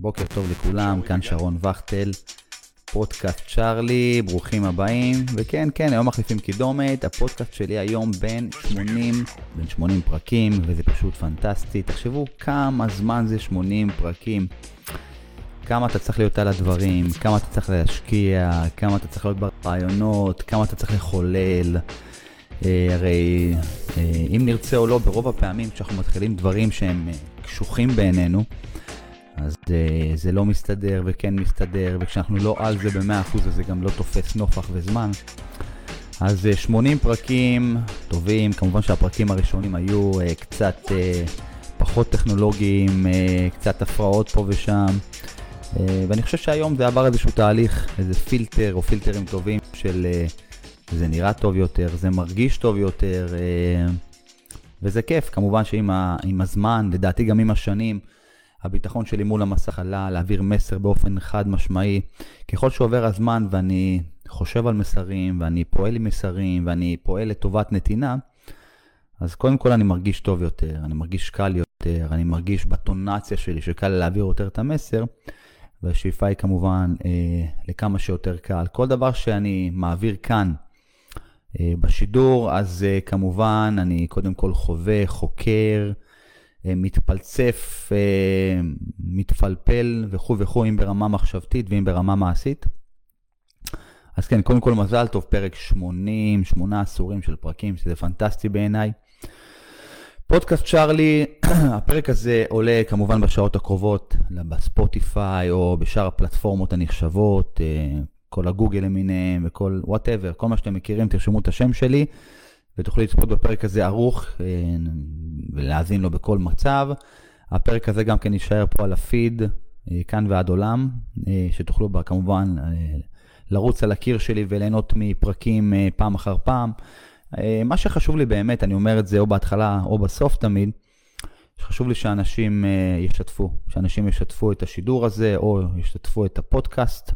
בוקר טוב לכולם, כאן שרון וכטל, פודקאסט צ'ארלי, ברוכים הבאים. וכן, כן, היום מחליפים קידומת, הפודקאסט שלי היום בין 80, בין 80 פרקים, וזה פשוט פנטסטי. תחשבו כמה זמן זה 80 פרקים. כמה אתה צריך להיות על הדברים, כמה אתה צריך להשקיע, כמה אתה צריך להיות ברעיונות, כמה אתה צריך לחולל. אה, הרי אה, אם נרצה או לא, ברוב הפעמים כשאנחנו מתחילים דברים שהם אה, קשוחים בעינינו, אז uh, זה לא מסתדר וכן מסתדר, וכשאנחנו לא על זה ב-100% אז זה גם לא תופס נופח וזמן. אז uh, 80 פרקים טובים, כמובן שהפרקים הראשונים היו uh, קצת uh, פחות טכנולוגיים, uh, קצת הפרעות פה ושם. Uh, ואני חושב שהיום זה עבר איזשהו תהליך, איזה פילטר או פילטרים טובים של uh, זה נראה טוב יותר, זה מרגיש טוב יותר, uh, וזה כיף. כמובן שעם ה, הזמן, לדעתי גם עם השנים, הביטחון שלי מול המסך עלה, להעביר מסר באופן חד משמעי. ככל שעובר הזמן ואני חושב על מסרים, ואני פועל עם מסרים, ואני פועל לטובת נתינה, אז קודם כל אני מרגיש טוב יותר, אני מרגיש קל יותר, אני מרגיש בטונציה שלי שקל להעביר יותר את המסר, והשאיפה היא כמובן אה, לכמה שיותר קל. כל דבר שאני מעביר כאן אה, בשידור, אז אה, כמובן אני קודם כל חווה, חוקר, מתפלצף, אה, מתפלפל וכו' וכו', אם ברמה מחשבתית ואם ברמה מעשית. אז כן, קודם כל מזל טוב, פרק 80, שמונה עשורים של פרקים, שזה פנטסטי בעיניי. פודקאסט צ'ארלי, הפרק הזה עולה כמובן בשעות הקרובות בספוטיפיי או בשאר הפלטפורמות הנחשבות, אה, כל הגוגל למיניהם וכל whatever, כל מה שאתם מכירים, תרשמו את השם שלי. ותוכלו לצפות בפרק הזה ערוך אה, ולהאזין לו בכל מצב. הפרק הזה גם כן יישאר פה על הפיד, אה, כאן ועד עולם, אה, שתוכלו בה כמובן לרוץ על הקיר שלי וליהנות מפרקים פעם אחר פעם. מה שחשוב לי באמת, אני אומר את זה או בהתחלה או בסוף תמיד, חשוב לי שאנשים ישתפו, שאנשים ישתפו את השידור הזה או ישתפו את הפודקאסט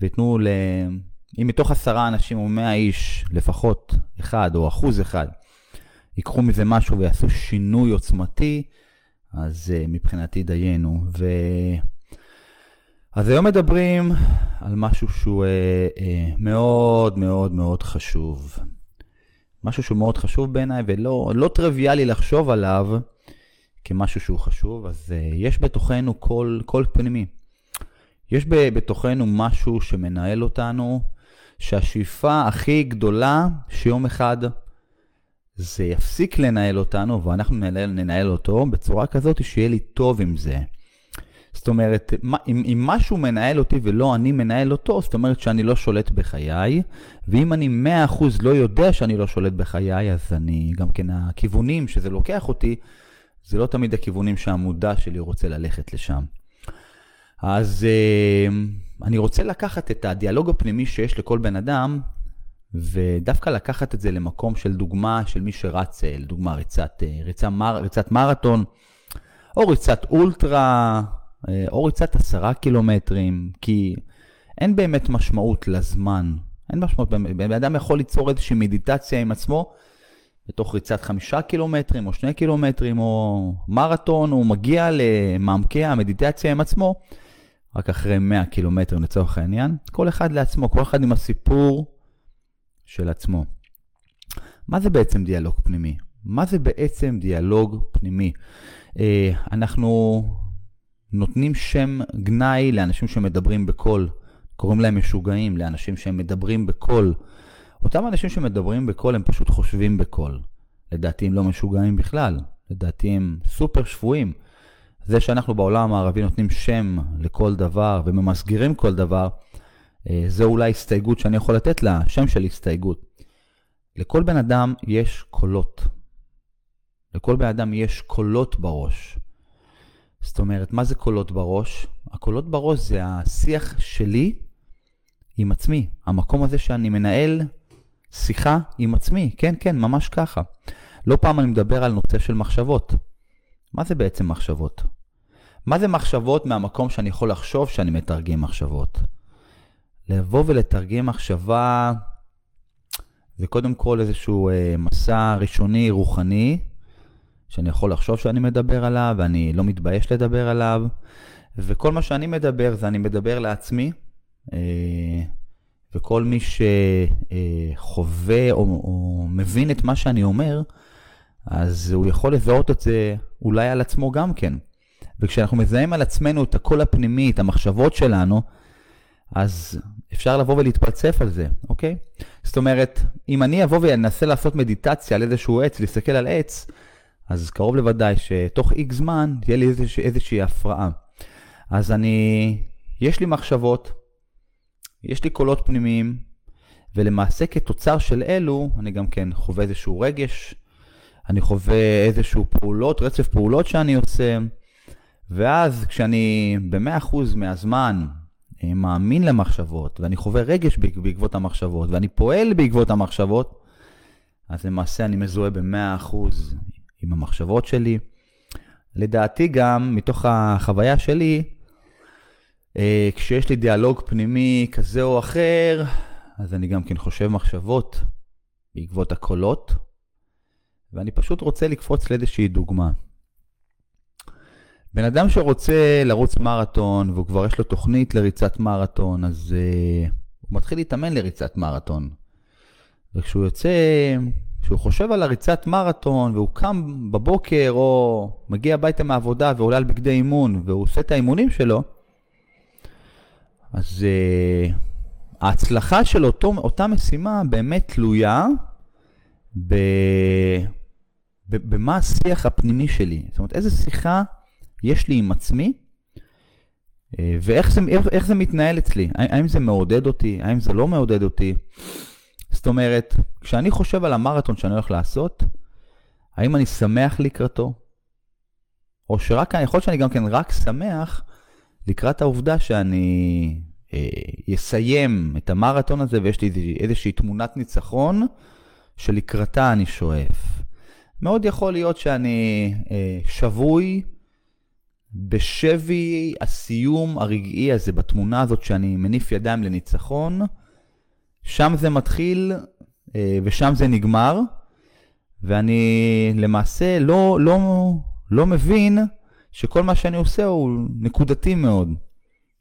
וייתנו ל... אם מתוך עשרה אנשים או מאה איש, לפחות אחד או אחוז אחד, ייקחו מזה משהו ויעשו שינוי עוצמתי, אז uh, מבחינתי דיינו. ו... אז היום מדברים על משהו שהוא uh, uh, מאוד מאוד מאוד חשוב. משהו שהוא מאוד חשוב בעיניי ולא לא טריוויאלי לחשוב עליו כמשהו שהוא חשוב, אז uh, יש בתוכנו קול, קול פנימי. יש בתוכנו משהו שמנהל אותנו, שהשאיפה הכי גדולה שיום אחד זה יפסיק לנהל אותנו ואנחנו ננהל, ננהל אותו בצורה כזאת שיהיה לי טוב עם זה. זאת אומרת, אם, אם משהו מנהל אותי ולא אני מנהל אותו, זאת אומרת שאני לא שולט בחיי, ואם אני 100% לא יודע שאני לא שולט בחיי, אז אני, גם כן הכיוונים שזה לוקח אותי, זה לא תמיד הכיוונים שהמודע שלי רוצה ללכת לשם. אז אה, אני רוצה לקחת את הדיאלוג הפנימי שיש לכל בן אדם, ודווקא לקחת את זה למקום של דוגמה של מי שרץ, אה, לדוגמה ריצת, אה, ריצה מר, ריצת מרתון, או ריצת אולטרה, או ריצת עשרה קילומטרים, כי אין באמת משמעות לזמן. אין משמעות, בן אדם יכול ליצור איזושהי מדיטציה עם עצמו, בתוך ריצת חמישה קילומטרים או שני קילומטרים או מרתון, הוא מגיע למעמקי המדיטציה עם עצמו, רק אחרי 100 קילומטרים לצורך העניין, כל אחד לעצמו, כל אחד עם הסיפור של עצמו. מה זה בעצם דיאלוג פנימי? מה זה בעצם דיאלוג פנימי? אה, אנחנו נותנים שם גנאי לאנשים שמדברים בקול, קוראים להם משוגעים, לאנשים שהם מדברים בקול. אותם אנשים שמדברים בקול הם פשוט חושבים בקול. לדעתי הם לא משוגעים בכלל, לדעתי הם סופר שפויים. זה שאנחנו בעולם הערבי נותנים שם לכל דבר וממסגרים כל דבר, אה, זה אולי הסתייגות שאני יכול לתת לה, שם של הסתייגות. לכל בן אדם יש קולות. לכל בן אדם יש קולות בראש. זאת אומרת, מה זה קולות בראש? הקולות בראש זה השיח שלי עם עצמי. המקום הזה שאני מנהל שיחה עם עצמי. כן, כן, ממש ככה. לא פעם אני מדבר על נושא של מחשבות. מה זה בעצם מחשבות? מה זה מחשבות מהמקום שאני יכול לחשוב שאני מתרגם מחשבות? לבוא ולתרגם מחשבה זה קודם כל איזשהו אה, מסע ראשוני רוחני, שאני יכול לחשוב שאני מדבר עליו, ואני לא מתבייש לדבר עליו, וכל מה שאני מדבר זה אני מדבר לעצמי, אה, וכל מי שחווה או, או מבין את מה שאני אומר, אז הוא יכול לזהות את זה אולי על עצמו גם כן. וכשאנחנו מזהים על עצמנו את הקול הפנימי, את המחשבות שלנו, אז אפשר לבוא ולהתפלצף על זה, אוקיי? זאת אומרת, אם אני אבוא ואנסה לעשות מדיטציה על איזשהו עץ, להסתכל על עץ, אז קרוב לוודאי שתוך איקס זמן תהיה לי איזושה, איזושהי הפרעה. אז אני, יש לי מחשבות, יש לי קולות פנימיים, ולמעשה כתוצר של אלו, אני גם כן חווה איזשהו רגש, אני חווה איזשהו פעולות, רצף פעולות שאני עושה, ואז כשאני ב-100% מהזמן אה, מאמין למחשבות, ואני חווה רגש בעקבות המחשבות, ואני פועל בעקבות המחשבות, אז למעשה אני מזוהה ב-100% עם המחשבות שלי. לדעתי גם, מתוך החוויה שלי, אה, כשיש לי דיאלוג פנימי כזה או אחר, אז אני גם כן חושב מחשבות בעקבות הקולות, ואני פשוט רוצה לקפוץ לאיזושהי דוגמה. בן אדם שרוצה לרוץ מרתון, והוא כבר יש לו תוכנית לריצת מרתון, אז uh, הוא מתחיל להתאמן לריצת מרתון. וכשהוא יוצא, כשהוא חושב על הריצת מרתון, והוא קם בבוקר, או מגיע הביתה מהעבודה ועולה על בגדי אימון, והוא עושה את האימונים שלו, אז uh, ההצלחה של אותו, אותה משימה באמת תלויה ב... במה השיח הפנימי שלי. זאת אומרת, איזה שיחה יש לי עם עצמי, אה, ואיך זה, איך, איך זה מתנהל אצלי. האם זה מעודד אותי? האם זה לא מעודד אותי? זאת אומרת, כשאני חושב על המרתון שאני הולך לעשות, האם אני שמח לקראתו? או שרק, יכול להיות שאני גם כן רק שמח לקראת העובדה שאני אה, אסיים את המרתון הזה ויש לי איזושהי תמונת ניצחון שלקראתה אני שואף. מאוד יכול להיות שאני אה, שבוי בשבי הסיום הרגעי הזה, בתמונה הזאת שאני מניף ידיים לניצחון, שם זה מתחיל אה, ושם זה נגמר, ואני למעשה לא, לא, לא מבין שכל מה שאני עושה הוא נקודתי מאוד.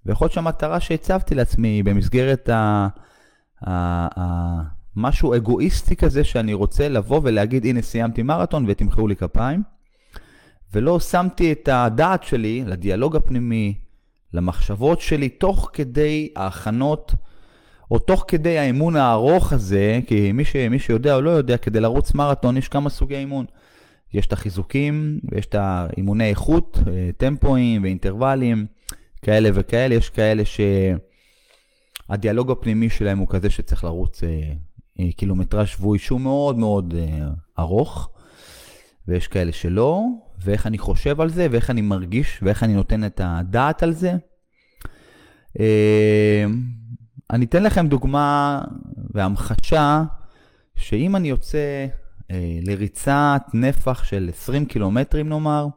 ויכול להיות שהמטרה שהצבתי לעצמי היא במסגרת ה... ה, ה משהו אגואיסטי כזה שאני רוצה לבוא ולהגיד, הנה סיימתי מרתון ותמחאו לי כפיים. ולא שמתי את הדעת שלי לדיאלוג הפנימי, למחשבות שלי, תוך כדי ההכנות, או תוך כדי האימון הארוך הזה, כי מי, ש, מי שיודע או לא יודע, כדי לרוץ מרתון יש כמה סוגי אימון. יש את החיזוקים, ויש את האימוני איכות, אה, טמפואים ואינטרוולים, כאלה וכאלה. יש כאלה שהדיאלוג הפנימי שלהם הוא כזה שצריך לרוץ אה, אה, קילומטרה שבועי שהוא מאוד מאוד ארוך, ויש כאלה שלא, ואיך אני חושב על זה, ואיך אני מרגיש, ואיך אני נותן את הדעת על זה. אה, אני אתן לכם דוגמה והמחשה, שאם אני יוצא אה, לריצת נפח של 20 קילומטרים נאמר,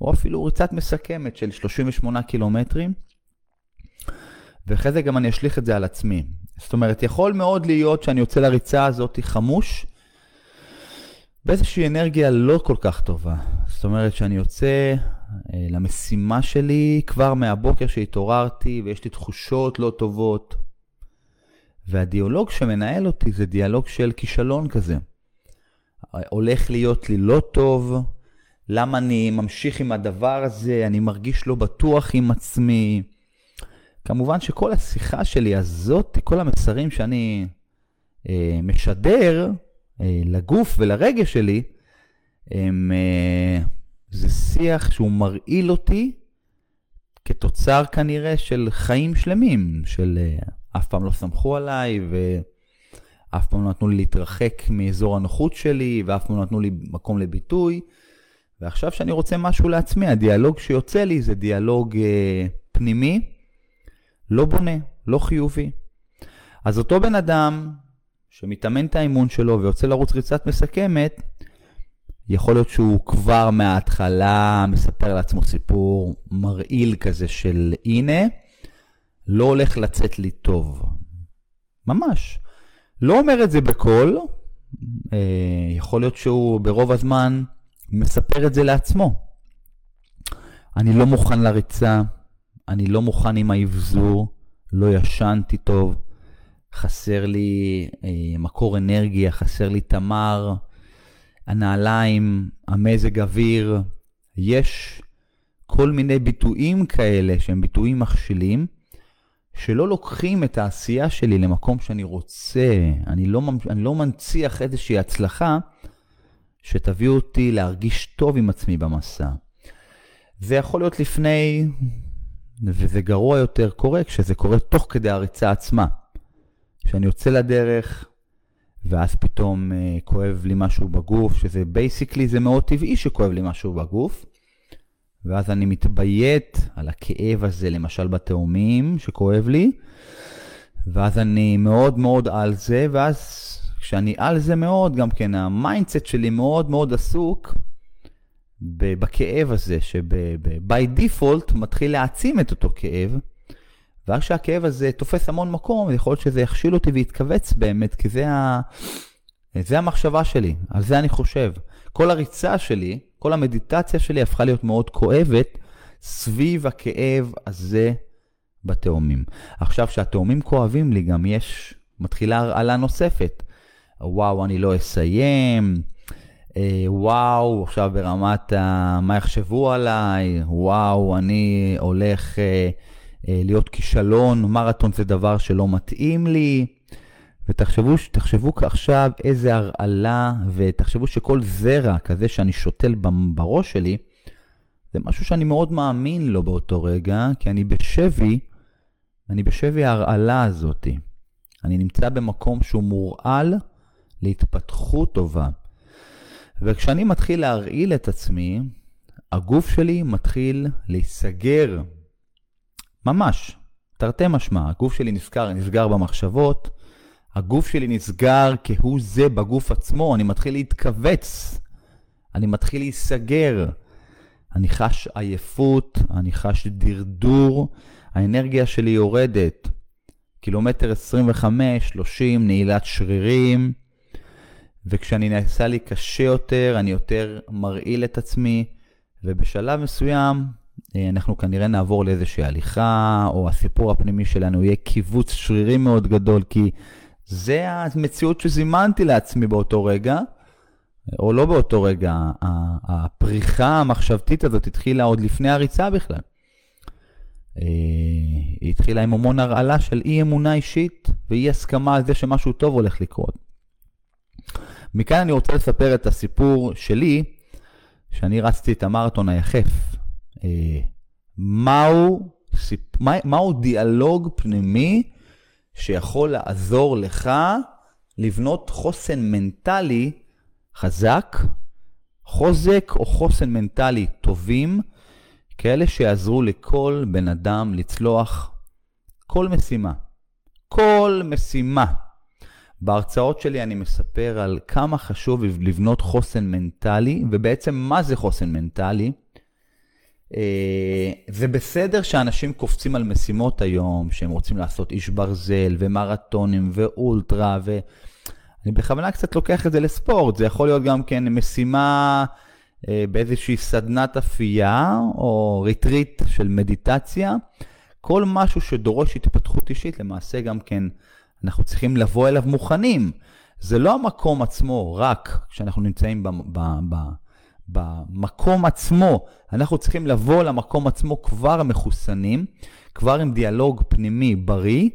או אפילו ריצת מסכמת של 38 קילומטרים, ואחרי זה גם אני אשליך את זה על עצמי. זאת אומרת, יכול מאוד להיות שאני יוצא לריצה הזאת חמוש, באיזושהי אנרגיה לא כל כך טובה. זאת אומרת שאני יוצא אה, למשימה שלי כבר מהבוקר שהתעוררתי ויש לי תחושות לא טובות. והדיאלוג שמנהל אותי זה דיאלוג של כישלון כזה. הולך להיות לי לא טוב, למה אני ממשיך עם הדבר הזה, אני מרגיש לא בטוח עם עצמי. כמובן שכל השיחה שלי הזאת, כל המסרים שאני אה, משדר, לגוף ולרגש שלי, הם, אה, זה שיח שהוא מרעיל אותי כתוצר כנראה של חיים שלמים, של אה, אף פעם לא סמכו עליי ואף פעם לא נתנו לי להתרחק מאזור הנוחות שלי ואף פעם לא נתנו לי מקום לביטוי. ועכשיו שאני רוצה משהו לעצמי, הדיאלוג שיוצא לי זה דיאלוג אה, פנימי, לא בונה, לא חיובי. אז אותו בן אדם שמתאמן את האימון שלו ויוצא לרוץ ריצת מסכמת, יכול להיות שהוא כבר מההתחלה מספר לעצמו סיפור מרעיל כזה של הנה, לא הולך לצאת לי טוב. ממש. לא אומר את זה בקול, אה, יכול להיות שהוא ברוב הזמן מספר את זה לעצמו. אני לא מוכן לריצה, אני לא מוכן עם האבזור, לא ישנתי טוב, חסר לי אה, מקור אנרגיה, חסר לי תמר, הנעליים, המזג אוויר, יש כל מיני ביטויים כאלה שהם ביטויים מכשילים, שלא לוקחים את העשייה שלי למקום שאני רוצה. אני לא, אני לא מנציח איזושהי הצלחה שתביא אותי להרגיש טוב עם עצמי במסע. זה יכול להיות לפני, וזה גרוע יותר קורה כשזה קורה תוך כדי הריצה עצמה. כשאני יוצא לדרך, ואז פתאום אה, כואב לי משהו בגוף, שזה basically, זה מאוד טבעי שכואב לי משהו בגוף. ואז אני מתביית על הכאב הזה, למשל בתאומים, שכואב לי, ואז אני מאוד מאוד על זה, ואז כשאני על זה מאוד, גם כן ה mindset שלי מאוד מאוד עסוק בכאב הזה, שב by default מתחיל להעצים את אותו כאב, ואז כשהכאב הזה תופס המון מקום, יכול להיות שזה יכשיל אותי ויתכווץ באמת, כי זה, ה... זה המחשבה שלי, על זה אני חושב. כל הריצה שלי, כל המדיטציה שלי הפכה להיות מאוד כואבת סביב הכאב הזה בתאומים. עכשיו, כשהתאומים כואבים לי, גם יש, מתחילה הרעלה נוספת. וואו, אני לא אסיים, אה, וואו, עכשיו ברמת ה... מה יחשבו עליי, וואו, אני הולך אה, להיות כישלון, מרתון זה דבר שלא מתאים לי. ותחשבו תחשבו עכשיו איזה הרעלה, ותחשבו שכל זרע כזה שאני שותל בראש שלי, זה משהו שאני מאוד מאמין לו באותו רגע, כי אני בשבי, אני בשבי ההרעלה הזאת. אני נמצא במקום שהוא מורעל להתפתחות טובה. וכשאני מתחיל להרעיל את עצמי, הגוף שלי מתחיל להיסגר. ממש, תרתי משמע, הגוף שלי נסגר, נסגר במחשבות, הגוף שלי נסגר כהוא זה בגוף עצמו, אני מתחיל להתכווץ, אני מתחיל להיסגר, אני חש עייפות, אני חש דרדור, האנרגיה שלי יורדת. קילומטר 25, 30, נעילת שרירים, וכשאני נעשה לי קשה יותר, אני יותר מרעיל את עצמי, ובשלב מסוים אנחנו כנראה נעבור לאיזושהי הליכה, או הסיפור הפנימי שלנו יהיה קיבוץ שרירים מאוד גדול, כי זה המציאות שזימנתי לעצמי באותו רגע, או לא באותו רגע, הפריחה המחשבתית הזאת התחילה עוד לפני הריצה בכלל. אה, היא התחילה עם המון הרעלה של אי אמונה אישית ואי הסכמה על זה שמשהו טוב הולך לקרות. מכאן אני רוצה לספר את הסיפור שלי, שאני רצתי את המרתון היחף. אה, מהו, מהו דיאלוג פנימי שיכול לעזור לך לבנות חוסן מנטלי חזק, חוזק או חוסן מנטלי טובים, כאלה שיעזרו לכל בן אדם לצלוח כל משימה. כל משימה. בהרצאות שלי אני מספר על כמה חשוב לבנות חוסן מנטלי, ובעצם מה זה חוסן מנטלי. אה, זה בסדר שאנשים קופצים על משימות היום, שהם רוצים לעשות איש ברזל ומרתונים ואולטרה, ואני בכוונה קצת לוקח את זה לספורט, זה יכול להיות גם כן משימה אה, באיזושהי סדנת אפייה או retreat של מדיטציה. כל משהו שדורש התפתחות אישית, למעשה גם כן אנחנו צריכים לבוא אליו מוכנים. זה לא המקום עצמו, רק כשאנחנו נמצאים ב... ב, ב במקום עצמו, אנחנו צריכים לבוא למקום עצמו כבר מחוסנים, כבר עם דיאלוג פנימי בריא.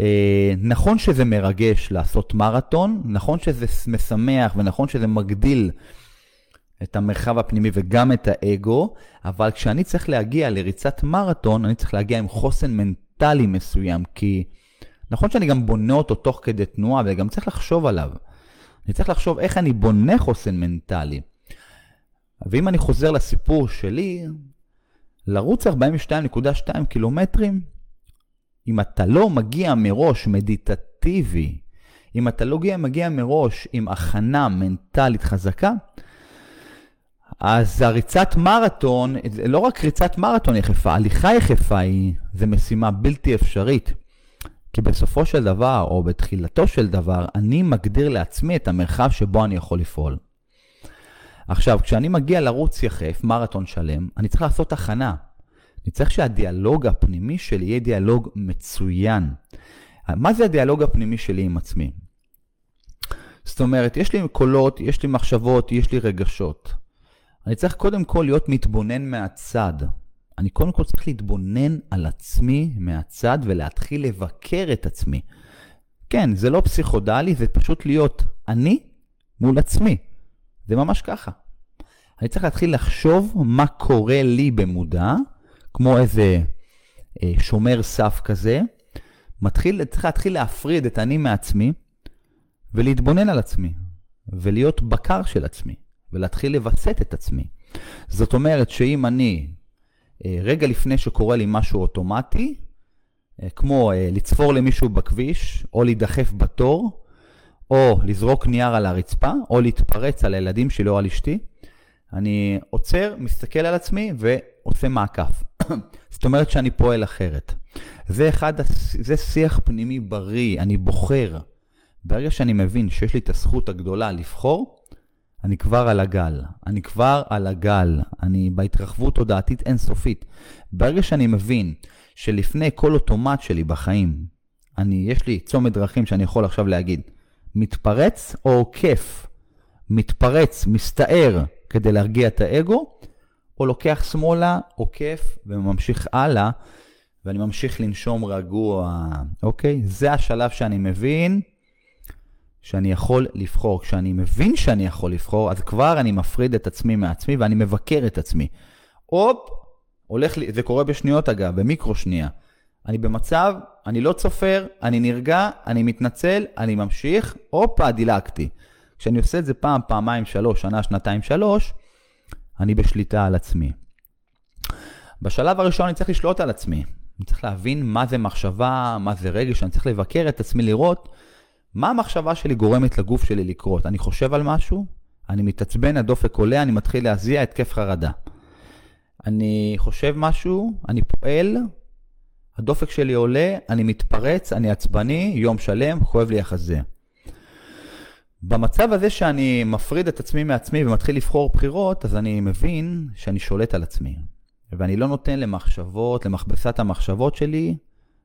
אה, נכון שזה מרגש לעשות מרתון, נכון שזה משמח ונכון שזה מגדיל את המרחב הפנימי וגם את האגו, אבל כשאני צריך להגיע לריצת מרתון, אני צריך להגיע עם חוסן מנטלי מסוים, כי נכון שאני גם בונה אותו תוך כדי תנועה, וגם צריך לחשוב עליו. אני צריך לחשוב איך אני בונה חוסן מנטלי. ואם אני חוזר לסיפור שלי, לרוץ 42.2 קילומטרים, אם אתה לא מגיע מראש מדיטטיבי, אם אתה לא מגיע מראש עם הכנה מנטלית חזקה, אז הריצת מרתון, לא רק ריצת מרתון יחפה, הליכה יחפה היא, זה משימה בלתי אפשרית. כי בסופו של דבר, או בתחילתו של דבר, אני מגדיר לעצמי את המרחב שבו אני יכול לפעול. עכשיו, כשאני מגיע לרוץ יחף, מרתון שלם, אני צריך לעשות הכנה. אני צריך שהדיאלוג הפנימי שלי יהיה דיאלוג מצוין. מה זה הדיאלוג הפנימי שלי עם עצמי? זאת אומרת, יש לי קולות, יש לי מחשבות, יש לי רגשות. אני צריך קודם כל להיות מתבונן מהצד. אני קודם כל צריך להתבונן על עצמי מהצד ולהתחיל לבקר את עצמי. כן, זה לא פסיכודלי, זה פשוט להיות אני מול עצמי. זה ממש ככה. אני צריך להתחיל לחשוב מה קורה לי במודע, כמו איזה אה, שומר סף כזה. מתחיל, צריך להתחיל להפריד את אני מעצמי ולהתבונן על עצמי, ולהיות בקר של עצמי, ולהתחיל לווסת את עצמי. זאת אומרת שאם אני, אה, רגע לפני שקורה לי משהו אוטומטי, אה, כמו אה, לצפור למישהו בכביש, או להידחף בתור, או לזרוק נייר על הרצפה, או להתפרץ על הילדים שלי או על אשתי, אני עוצר, מסתכל על עצמי ועושה מעקף. זאת אומרת שאני פועל אחרת. זה אחד, זה שיח פנימי בריא, אני בוחר. ברגע שאני מבין שיש לי את הזכות הגדולה לבחור, אני כבר על הגל. אני כבר על הגל. אני בהתרחבות תודעתית אינסופית. ברגע שאני מבין שלפני כל אוטומט שלי בחיים, אני, יש לי צומת דרכים שאני יכול עכשיו להגיד, מתפרץ או עוקף? מתפרץ, מסתער כדי להרגיע את האגו, או לוקח שמאלה, עוקף וממשיך הלאה, ואני ממשיך לנשום רגוע, אוקיי? זה השלב שאני מבין שאני יכול לבחור. כשאני מבין שאני יכול לבחור, אז כבר אני מפריד את עצמי מעצמי ואני מבקר את עצמי. הופ, הולך לי, זה קורה בשניות אגב, במיקרו שנייה. אני במצב, אני לא צופר, אני נרגע, אני מתנצל, אני ממשיך, הופה, דילגתי. כשאני עושה את זה פעם, פעמיים, שלוש, שנה, שנתיים, שלוש, אני בשליטה על עצמי. בשלב הראשון אני צריך לשלוט על עצמי. אני צריך להבין מה זה מחשבה, מה זה רגש, אני צריך לבקר את עצמי, לראות מה המחשבה שלי גורמת לגוף שלי לקרות? אני חושב על משהו, אני מתעצבן, הדופק עולה, אני מתחיל להזיע התקף חרדה. אני חושב משהו, אני פועל, הדופק שלי עולה, אני מתפרץ, אני עצבני, יום שלם, כואב לי החזה. במצב הזה שאני מפריד את עצמי מעצמי ומתחיל לבחור בחירות, אז אני מבין שאני שולט על עצמי. ואני לא נותן למחשבות, למכבסת המחשבות שלי,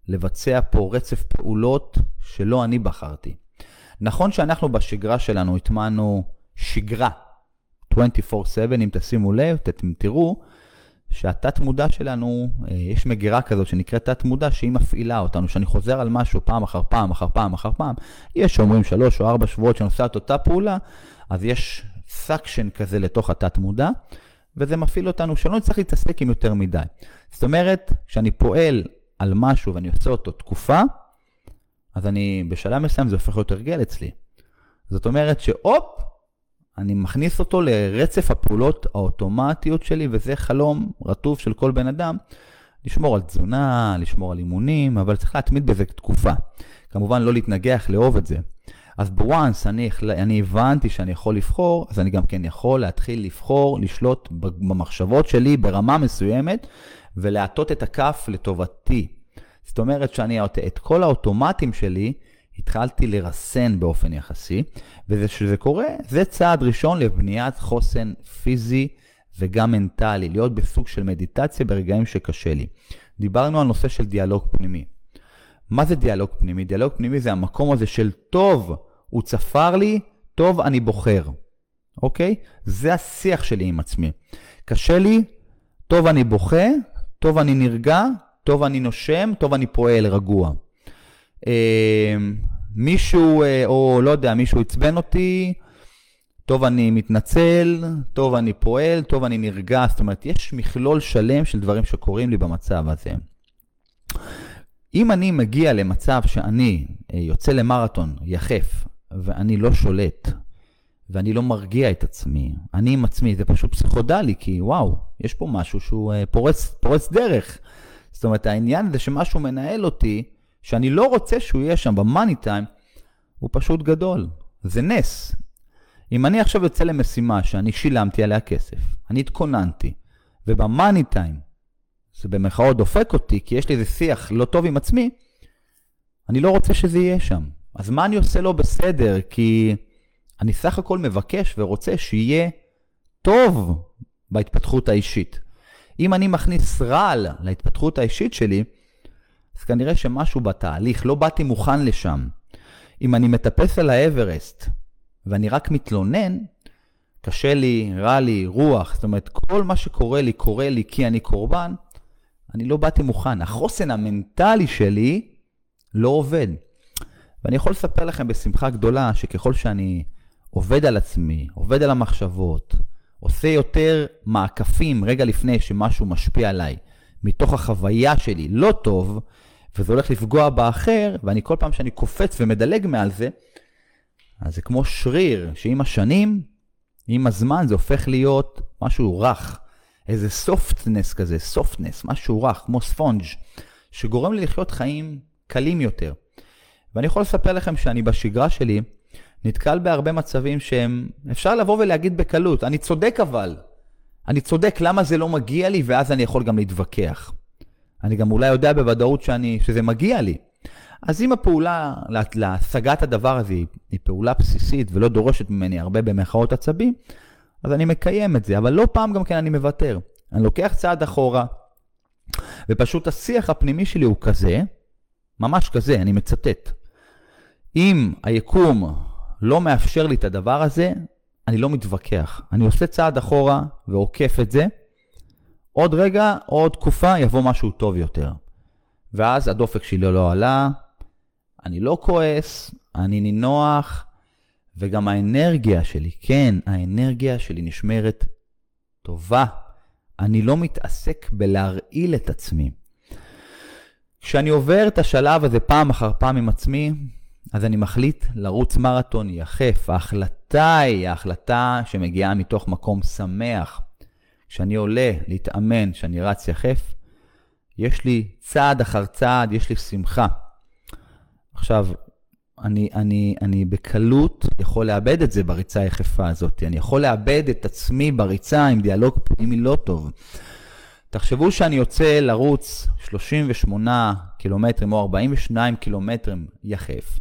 לבצע פה רצף פעולות שלא אני בחרתי. נכון שאנחנו בשגרה שלנו הטמענו שגרה 24/7, אם תשימו לב, אתם תראו שהתת מודע שלנו, אה, יש מגירה כזאת שנקראת תת מודע שהיא מפעילה אותנו, שאני חוזר על משהו פעם אחר פעם אחר פעם אחר פעם, יש שאומרים שלוש או ארבע שבועות שאני עושה את אותה פעולה, אז יש suction כזה לתוך התת מודע, וזה מפעיל אותנו שלא נצטרך להתעסק עם יותר מדי. זאת אומרת, כשאני פועל על משהו ואני עושה אותו תקופה, אז אני, בשלב מסוים זה הופך להיות הרגל אצלי. זאת אומרת שהופ, אני מכניס אותו לרצף הפעולות האוטומטיות שלי, וזה חלום רטוב של כל בן אדם, לשמור על תזונה, לשמור על אימונים, אבל צריך להתמיד בזה תקופה. כמובן לא להתנגח, לאהוב את זה. אז בוואנס אני, אני הבנתי שאני יכול לבחור, אז אני גם כן יכול להתחיל לבחור, לשלוט במחשבות שלי ברמה מסוימת, ולהטות את הכף לטובתי. זאת אומרת שאני את כל האוטומטים שלי התחלתי לרסן באופן יחסי, וכשזה קורה, זה צעד ראשון לבניית חוסן פיזי וגם מנטלי, להיות בסוג של מדיטציה ברגעים שקשה לי. דיברנו על נושא של דיאלוג פנימי. מה זה דיאלוג פנימי? דיאלוג פנימי זה המקום הזה של טוב, הוא צפר לי, טוב, אני בוחר. אוקיי? זה השיח שלי עם עצמי. קשה לי, טוב, אני בוכה, טוב, אני נרגע, טוב, אני נושם, טוב, אני פועל רגוע. אה, מישהו, אה, או לא יודע, מישהו עצבן אותי, טוב, אני מתנצל, טוב, אני פועל, טוב, אני נרגע. זאת אומרת, יש מכלול שלם של דברים שקורים לי במצב הזה. אם אני מגיע למצב שאני אה, יוצא למרתון יחף, ואני לא שולט, ואני לא מרגיע את עצמי, אני עם עצמי, זה פשוט פסיכודלי, כי וואו, יש פה משהו שהוא פורץ, פורץ דרך. זאת אומרת, העניין זה שמשהו מנהל אותי, שאני לא רוצה שהוא יהיה שם במאני טיים, הוא פשוט גדול. זה נס. אם אני עכשיו יוצא למשימה שאני שילמתי עליה כסף, אני התכוננתי, ובמאני טיים זה במרכאות דופק אותי, כי יש לי איזה שיח לא טוב עם עצמי, אני לא רוצה שזה יהיה שם. אז מה אני עושה לא בסדר? כי אני סך הכל מבקש ורוצה שיהיה טוב בהתפתחות האישית. אם אני מכניס רעל להתפתחות האישית שלי, אז כנראה שמשהו בתהליך, לא באתי מוכן לשם. אם אני מטפס על האברסט ואני רק מתלונן, קשה לי, רע לי, רוח, זאת אומרת, כל מה שקורה לי, קורה לי כי אני קורבן, אני לא באתי מוכן. החוסן המנטלי שלי לא עובד. ואני יכול לספר לכם בשמחה גדולה שככל שאני עובד על עצמי, עובד על המחשבות, עושה יותר מעקפים רגע לפני שמשהו משפיע עליי, מתוך החוויה שלי לא טוב, וזה הולך לפגוע באחר, ואני כל פעם שאני קופץ ומדלג מעל זה, אז זה כמו שריר, שעם השנים, עם הזמן זה הופך להיות משהו רך, איזה סופטנס כזה, סופטנס, משהו רך, כמו ספונג', שגורם לי לחיות חיים קלים יותר. ואני יכול לספר לכם שאני בשגרה שלי נתקל בהרבה מצבים שהם, אפשר לבוא ולהגיד בקלות, אני צודק אבל. אני צודק, למה זה לא מגיע לי, ואז אני יכול גם להתווכח. אני גם אולי יודע בוודאות שאני, שזה מגיע לי. אז אם הפעולה להשגת הדבר הזה היא פעולה בסיסית ולא דורשת ממני הרבה במחאות עצבים, אז אני מקיים את זה, אבל לא פעם גם כן אני מוותר. אני לוקח צעד אחורה, ופשוט השיח הפנימי שלי הוא כזה, ממש כזה, אני מצטט. אם היקום לא מאפשר לי את הדבר הזה, אני לא מתווכח. אני עושה צעד אחורה ועוקף את זה. עוד רגע, עוד תקופה, יבוא משהו טוב יותר. ואז הדופק שלי לא עלה, אני לא כועס, אני נינוח, וגם האנרגיה שלי, כן, האנרגיה שלי נשמרת טובה. אני לא מתעסק בלהרעיל את עצמי. כשאני עובר את השלב הזה פעם אחר פעם עם עצמי, אז אני מחליט לרוץ מרתון יחף. ההחלטה היא ההחלטה שמגיעה מתוך מקום שמח. כשאני עולה להתאמן, כשאני רץ יחף, יש לי צעד אחר צעד, יש לי שמחה. עכשיו, אני, אני, אני בקלות יכול לאבד את זה בריצה היחפה הזאת. אני יכול לאבד את עצמי בריצה עם דיאלוג פנימי לא טוב. תחשבו שאני יוצא לרוץ 38 קילומטרים או 42 קילומטרים יחף.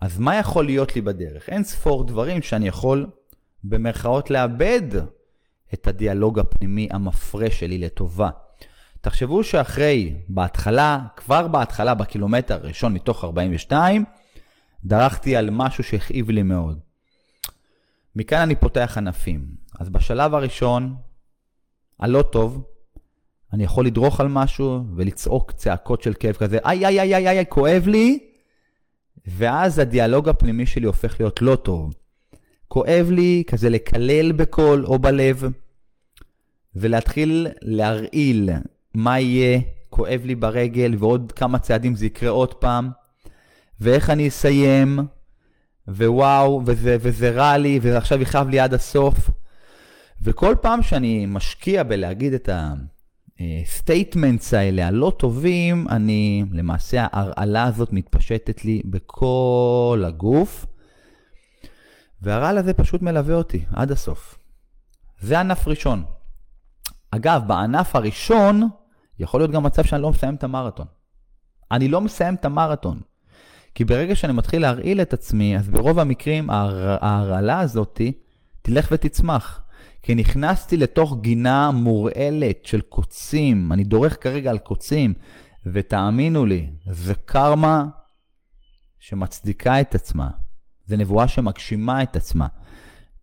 אז מה יכול להיות לי בדרך? אין ספור דברים שאני יכול במרכאות לאבד את הדיאלוג הפנימי המפרה שלי לטובה. תחשבו שאחרי, בהתחלה, כבר בהתחלה, בקילומטר הראשון מתוך 42, דרכתי על משהו שהכאיב לי מאוד. מכאן אני פותח ענפים. אז בשלב הראשון, הלא טוב, אני יכול לדרוך על משהו ולצעוק צעקות של כאב כזה, איי, איי, איי, איי, איי, כואב לי, ואז הדיאלוג הפנימי שלי הופך להיות לא טוב. כואב לי כזה לקלל בקול או בלב, ולהתחיל להרעיל מה יהיה, כואב לי ברגל, ועוד כמה צעדים זה יקרה עוד פעם, ואיך אני אסיים, ווואו, וזה, וזה רע לי, ועכשיו יכאב לי עד הסוף. וכל פעם שאני משקיע בלהגיד את ה statements האלה הלא טובים, אני, למעשה ההרעלה הזאת מתפשטת לי בכל הגוף, והרעל הזה פשוט מלווה אותי עד הסוף. זה ענף ראשון. אגב, בענף הראשון, יכול להיות גם מצב שאני לא מסיים את המרתון. אני לא מסיים את המרתון. כי ברגע שאני מתחיל להרעיל את עצמי, אז ברוב המקרים ההרעלה הזאתי תלך ותצמח. כי נכנסתי לתוך גינה מורעלת של קוצים, אני דורך כרגע על קוצים, ותאמינו לי, זה קרמה שמצדיקה את עצמה. זה נבואה שמגשימה את עצמה.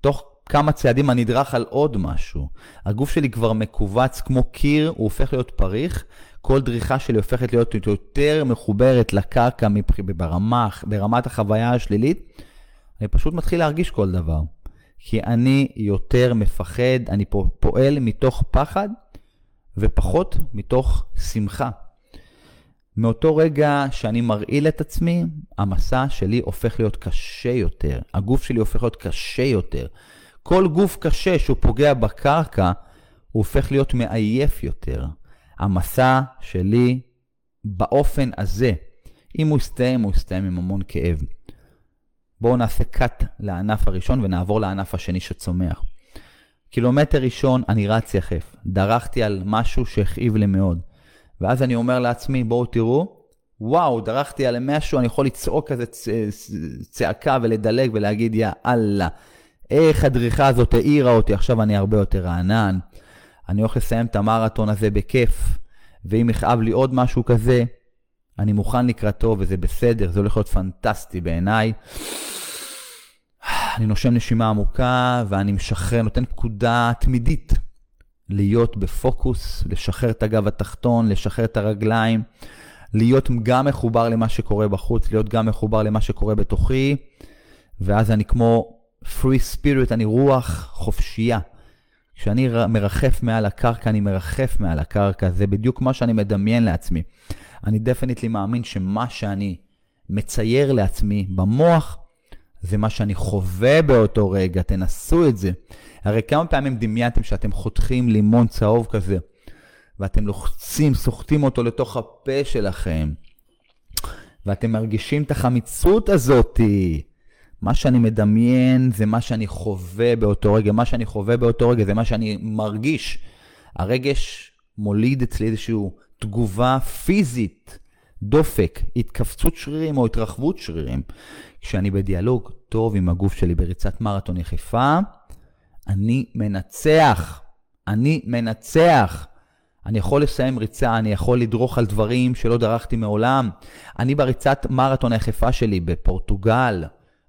תוך כמה צעדים אני אדרך על עוד משהו. הגוף שלי כבר מכווץ כמו קיר, הוא הופך להיות פריך. כל דריכה שלי הופכת להיות יותר מחוברת לקרקע ברמה, ברמת החוויה השלילית. אני פשוט מתחיל להרגיש כל דבר. כי אני יותר מפחד, אני פועל מתוך פחד ופחות מתוך שמחה. מאותו רגע שאני מרעיל את עצמי, המסע שלי הופך להיות קשה יותר. הגוף שלי הופך להיות קשה יותר. כל גוף קשה שהוא פוגע בקרקע, הוא הופך להיות מעייף יותר. המסע שלי באופן הזה, אם הוא יסתיים, הוא יסתיים עם המון כאב. בואו נעשה cut לענף הראשון ונעבור לענף השני שצומח. קילומטר ראשון אני רץ יחף, דרכתי על משהו שהכאיב לי מאוד. ואז אני אומר לעצמי, בואו תראו, וואו, דרכתי על משהו, אני יכול לצעוק כזה צעקה ולדלג ולהגיד, יא אללה, איך הדריכה הזאת העירה אותי, עכשיו אני הרבה יותר רענן. אני הולך לסיים את המרתון הזה בכיף, ואם יכאב לי עוד משהו כזה, אני מוכן לקראתו וזה בסדר, זה הולך להיות פנטסטי בעיניי. אני נושם נשימה עמוקה ואני משחרר, נותן פקודה תמידית להיות בפוקוס, לשחרר את הגב התחתון, לשחרר את הרגליים, להיות גם מחובר למה שקורה בחוץ, להיות גם מחובר למה שקורה בתוכי, ואז אני כמו free spirit, אני רוח חופשייה. כשאני מרחף מעל הקרקע, אני מרחף מעל הקרקע, זה בדיוק מה שאני מדמיין לעצמי. אני דפניטלי מאמין שמה שאני מצייר לעצמי במוח, זה מה שאני חווה באותו רגע, תנסו את זה. הרי כמה פעמים דמיינתם שאתם חותכים לימון צהוב כזה, ואתם לוחצים, סוחטים אותו לתוך הפה שלכם, ואתם מרגישים את החמיצות הזאתי. מה שאני מדמיין זה מה שאני חווה באותו רגע, מה שאני חווה באותו רגע זה מה שאני מרגיש. הרגש מוליד אצלי איזושהי תגובה פיזית, דופק, התכווצות שרירים או התרחבות שרירים. כשאני בדיאלוג טוב עם הגוף שלי בריצת מרתון יחיפה, אני מנצח. אני מנצח. אני יכול לסיים ריצה, אני יכול לדרוך על דברים שלא דרכתי מעולם. אני בריצת מרתון היחיפה שלי בפורטוגל,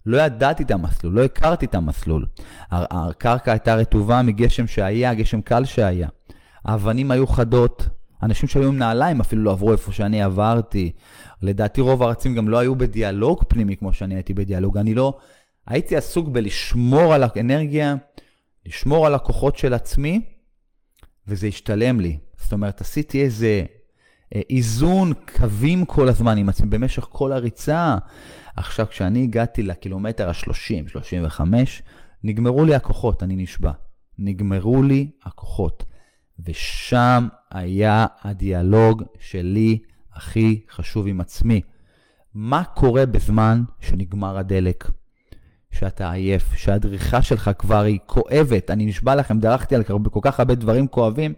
לא ידעתי את המסלול, לא הכרתי את המסלול. הקרקע הייתה רטובה מגשם שהיה, גשם קל שהיה. האבנים היו חדות, אנשים שהיו עם נעליים אפילו לא עברו איפה שאני עברתי. לדעתי רוב הארצים גם לא היו בדיאלוג פנימי כמו שאני הייתי בדיאלוג. אני לא... הייתי עסוק בלשמור על האנרגיה, לשמור על הכוחות של עצמי, וזה השתלם לי. זאת אומרת, עשיתי איזה אה, איזון קווים כל הזמן עם עצמי במשך כל הריצה. עכשיו, כשאני הגעתי לקילומטר ה-30, 35, נגמרו לי הכוחות, אני נשבע. נגמרו לי הכוחות. ושם היה הדיאלוג שלי הכי חשוב עם עצמי. מה קורה בזמן שנגמר הדלק? שאתה עייף, שהדריכה שלך כבר היא כואבת. אני נשבע לכם, דרכתי על כל כך הרבה דברים כואבים,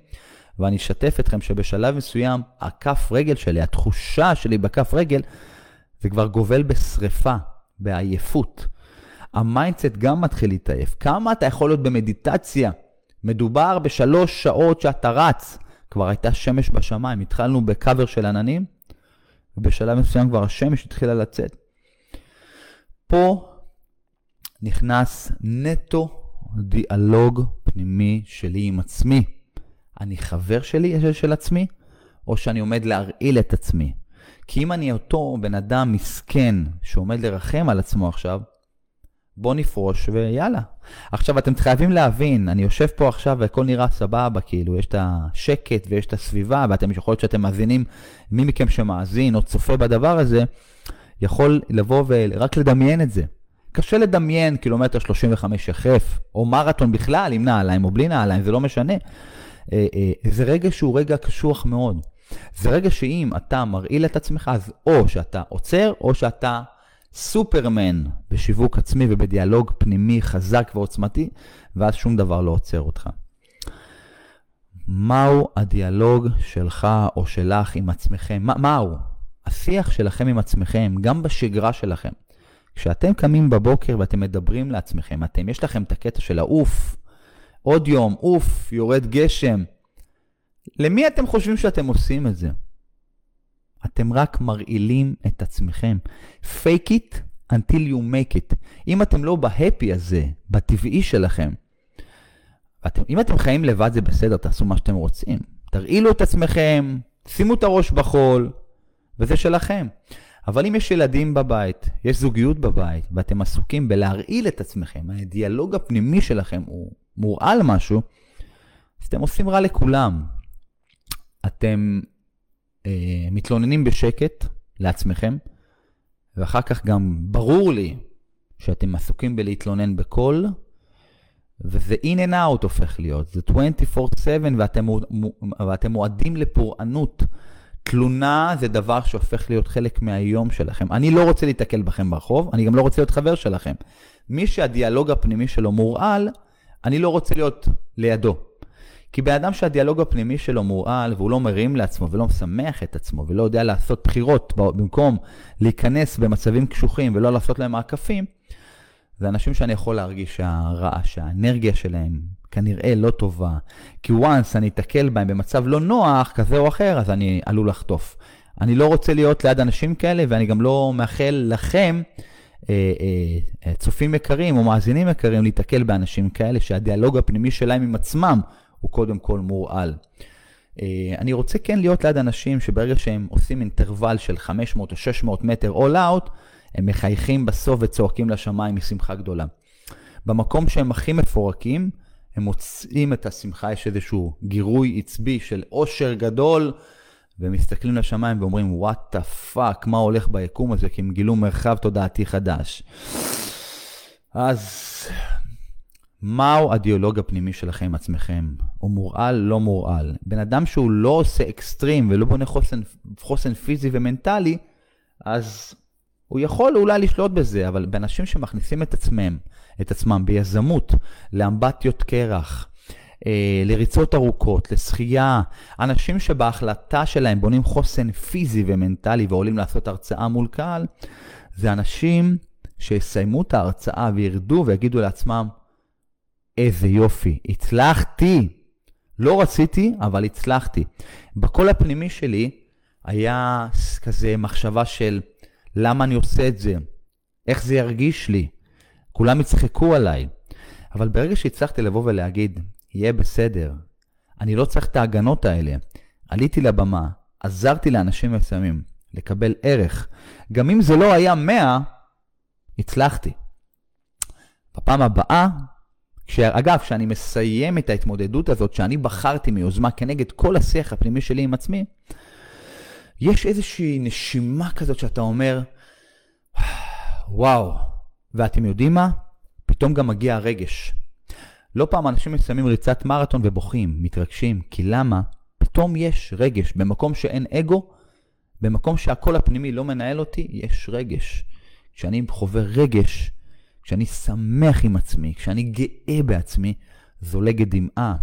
ואני אשתף אתכם שבשלב מסוים, הכף רגל שלי, התחושה שלי בכף רגל, זה כבר גובל בשריפה, בעייפות. ה mindset גם מתחיל להתעייף. כמה אתה יכול להיות במדיטציה? מדובר בשלוש שעות שאתה רץ. כבר הייתה שמש בשמיים, התחלנו בקאבר של עננים, ובשלב מסוים כבר השמש התחילה לצאת. פה נכנס נטו דיאלוג פנימי שלי עם עצמי. אני חבר שלי של עצמי, או שאני עומד להרעיל את עצמי. כי אם אני אותו בן אדם מסכן שעומד לרחם על עצמו עכשיו, בוא נפרוש ויאללה. עכשיו, אתם חייבים להבין, אני יושב פה עכשיו והכל נראה סבבה, כאילו, יש את השקט ויש את הסביבה, ואתם יכול להיות שאתם מאזינים, מי מכם שמאזין או צופה בדבר הזה, יכול לבוא ורק לדמיין את זה. קשה לדמיין קילומטר 35 יחף, או מרתון בכלל, עם נעליים או בלי נעליים, זה לא משנה. אה, אה, זה רגע שהוא רגע קשוח מאוד. זה רגע שאם אתה מרעיל את עצמך, אז או שאתה עוצר, או שאתה סופרמן בשיווק עצמי ובדיאלוג פנימי חזק ועוצמתי, ואז שום דבר לא עוצר אותך. מהו הדיאלוג שלך או שלך עם עצמכם? מה, מהו? השיח שלכם עם עצמכם, גם בשגרה שלכם. כשאתם קמים בבוקר ואתם מדברים לעצמכם, אתם, יש לכם את הקטע של העוף, עוד יום, אוף, יורד גשם. למי אתם חושבים שאתם עושים את זה? אתם רק מרעילים את עצמכם. fake it until you make it. אם אתם לא בהפי הזה, בטבעי שלכם, אתם, אם אתם חיים לבד זה בסדר, תעשו מה שאתם רוצים. תרעילו את עצמכם, שימו את הראש בחול, וזה שלכם. אבל אם יש ילדים בבית, יש זוגיות בבית, ואתם עסוקים בלהרעיל את עצמכם, הדיאלוג הפנימי שלכם הוא מורעל משהו, אז אתם עושים רע לכולם. אתם אה, מתלוננים בשקט לעצמכם, ואחר כך גם ברור לי שאתם עסוקים בלהתלונן בקול, וזה in and out הופך להיות, זה 24/7 ואתם, ואתם מועדים לפורענות. תלונה זה דבר שהופך להיות חלק מהיום שלכם. אני לא רוצה להתקל בכם ברחוב, אני גם לא רוצה להיות חבר שלכם. מי שהדיאלוג הפנימי שלו מורעל, אני לא רוצה להיות לידו. כי בן אדם שהדיאלוג הפנימי שלו מורעל והוא לא מרים לעצמו ולא משמח את עצמו ולא יודע לעשות בחירות במקום להיכנס במצבים קשוחים ולא לעשות להם מעקפים, זה אנשים שאני יכול להרגיש שהרעש, שהאנרגיה שלהם כנראה לא טובה. כי once אני אתקל בהם במצב לא נוח, כזה או אחר, אז אני עלול לחטוף. אני לא רוצה להיות ליד אנשים כאלה, ואני גם לא מאחל לכם, אה, אה, צופים יקרים או מאזינים יקרים, להתקל באנשים כאלה, שהדיאלוג הפנימי שלהם עם עצמם הוא קודם כל מורעל. אה, אני רוצה כן להיות ליד אנשים שברגע שהם עושים אינטרוול של 500 או 600 מטר all out, הם מחייכים בסוף וצועקים לשמיים משמחה גדולה. במקום שהם הכי מפורקים, הם מוצאים את השמחה, יש איזשהו גירוי עצבי של אושר גדול, ומסתכלים לשמיים ואומרים, what the fuck, מה הולך ביקום הזה? כי הם גילו מרחב תודעתי חדש. אז מהו הדיאלוג הפנימי שלכם עם עצמכם? הוא מורעל, לא מורעל. בן אדם שהוא לא עושה אקסטרים ולא בונה חוסן, חוסן פיזי ומנטלי, אז הוא יכול אולי לשלוט בזה, אבל באנשים שמכניסים את עצמם, את עצמם ביזמות, לאמבטיות קרח, אה, לריצות ארוכות, לשחייה, אנשים שבהחלטה שלהם בונים חוסן פיזי ומנטלי ועולים לעשות הרצאה מול קהל, זה אנשים שיסיימו את ההרצאה וירדו ויגידו לעצמם, איזה יופי, הצלחתי. לא רציתי, אבל הצלחתי. בקול הפנימי שלי היה כזה מחשבה של למה אני עושה את זה, איך זה ירגיש לי, כולם יצחקו עליי. אבל ברגע שהצלחתי לבוא ולהגיד, יהיה בסדר, אני לא צריך את ההגנות האלה, עליתי לבמה, עזרתי לאנשים מסוימים לקבל ערך, גם אם זה לא היה 100, הצלחתי. בפעם הבאה אגב, כשאני מסיים את ההתמודדות הזאת, שאני בחרתי מיוזמה כנגד כל השיח הפנימי שלי עם עצמי, יש איזושהי נשימה כזאת שאתה אומר, וואו, ואתם יודעים מה? פתאום גם מגיע הרגש. לא פעם אנשים מסיימים ריצת מרתון ובוכים, מתרגשים, כי למה? פתאום יש רגש. במקום שאין אגו, במקום שהקול הפנימי לא מנהל אותי, יש רגש. כשאני חווה רגש, כשאני שמח עם עצמי, כשאני גאה בעצמי, זולגת דמעה.